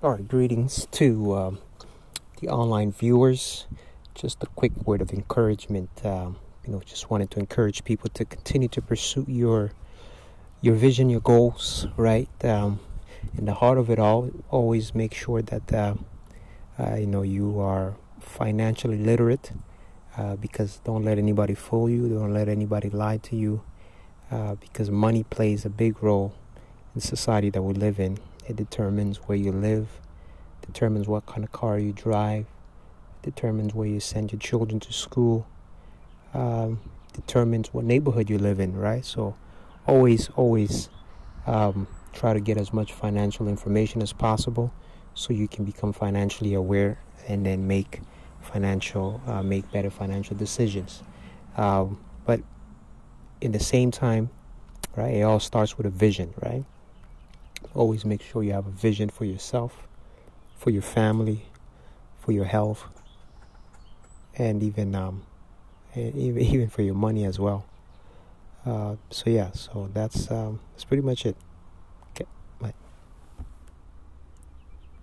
All right, greetings to um, the online viewers. Just a quick word of encouragement. Um, you know, just wanted to encourage people to continue to pursue your your vision, your goals. Right, um, in the heart of it all, always make sure that uh, uh, you know you are financially literate. Uh, because don't let anybody fool you. Don't let anybody lie to you. Uh, because money plays a big role in society that we live in. It determines where you live, determines what kind of car you drive, determines where you send your children to school, um, determines what neighborhood you live in, right? So always, always um, try to get as much financial information as possible so you can become financially aware and then make financial, uh, make better financial decisions. Um, but in the same time, right, it all starts with a vision, right? Always make sure you have a vision for yourself, for your family, for your health, and even um, even for your money as well. Uh, so yeah, so that's um, that's pretty much it.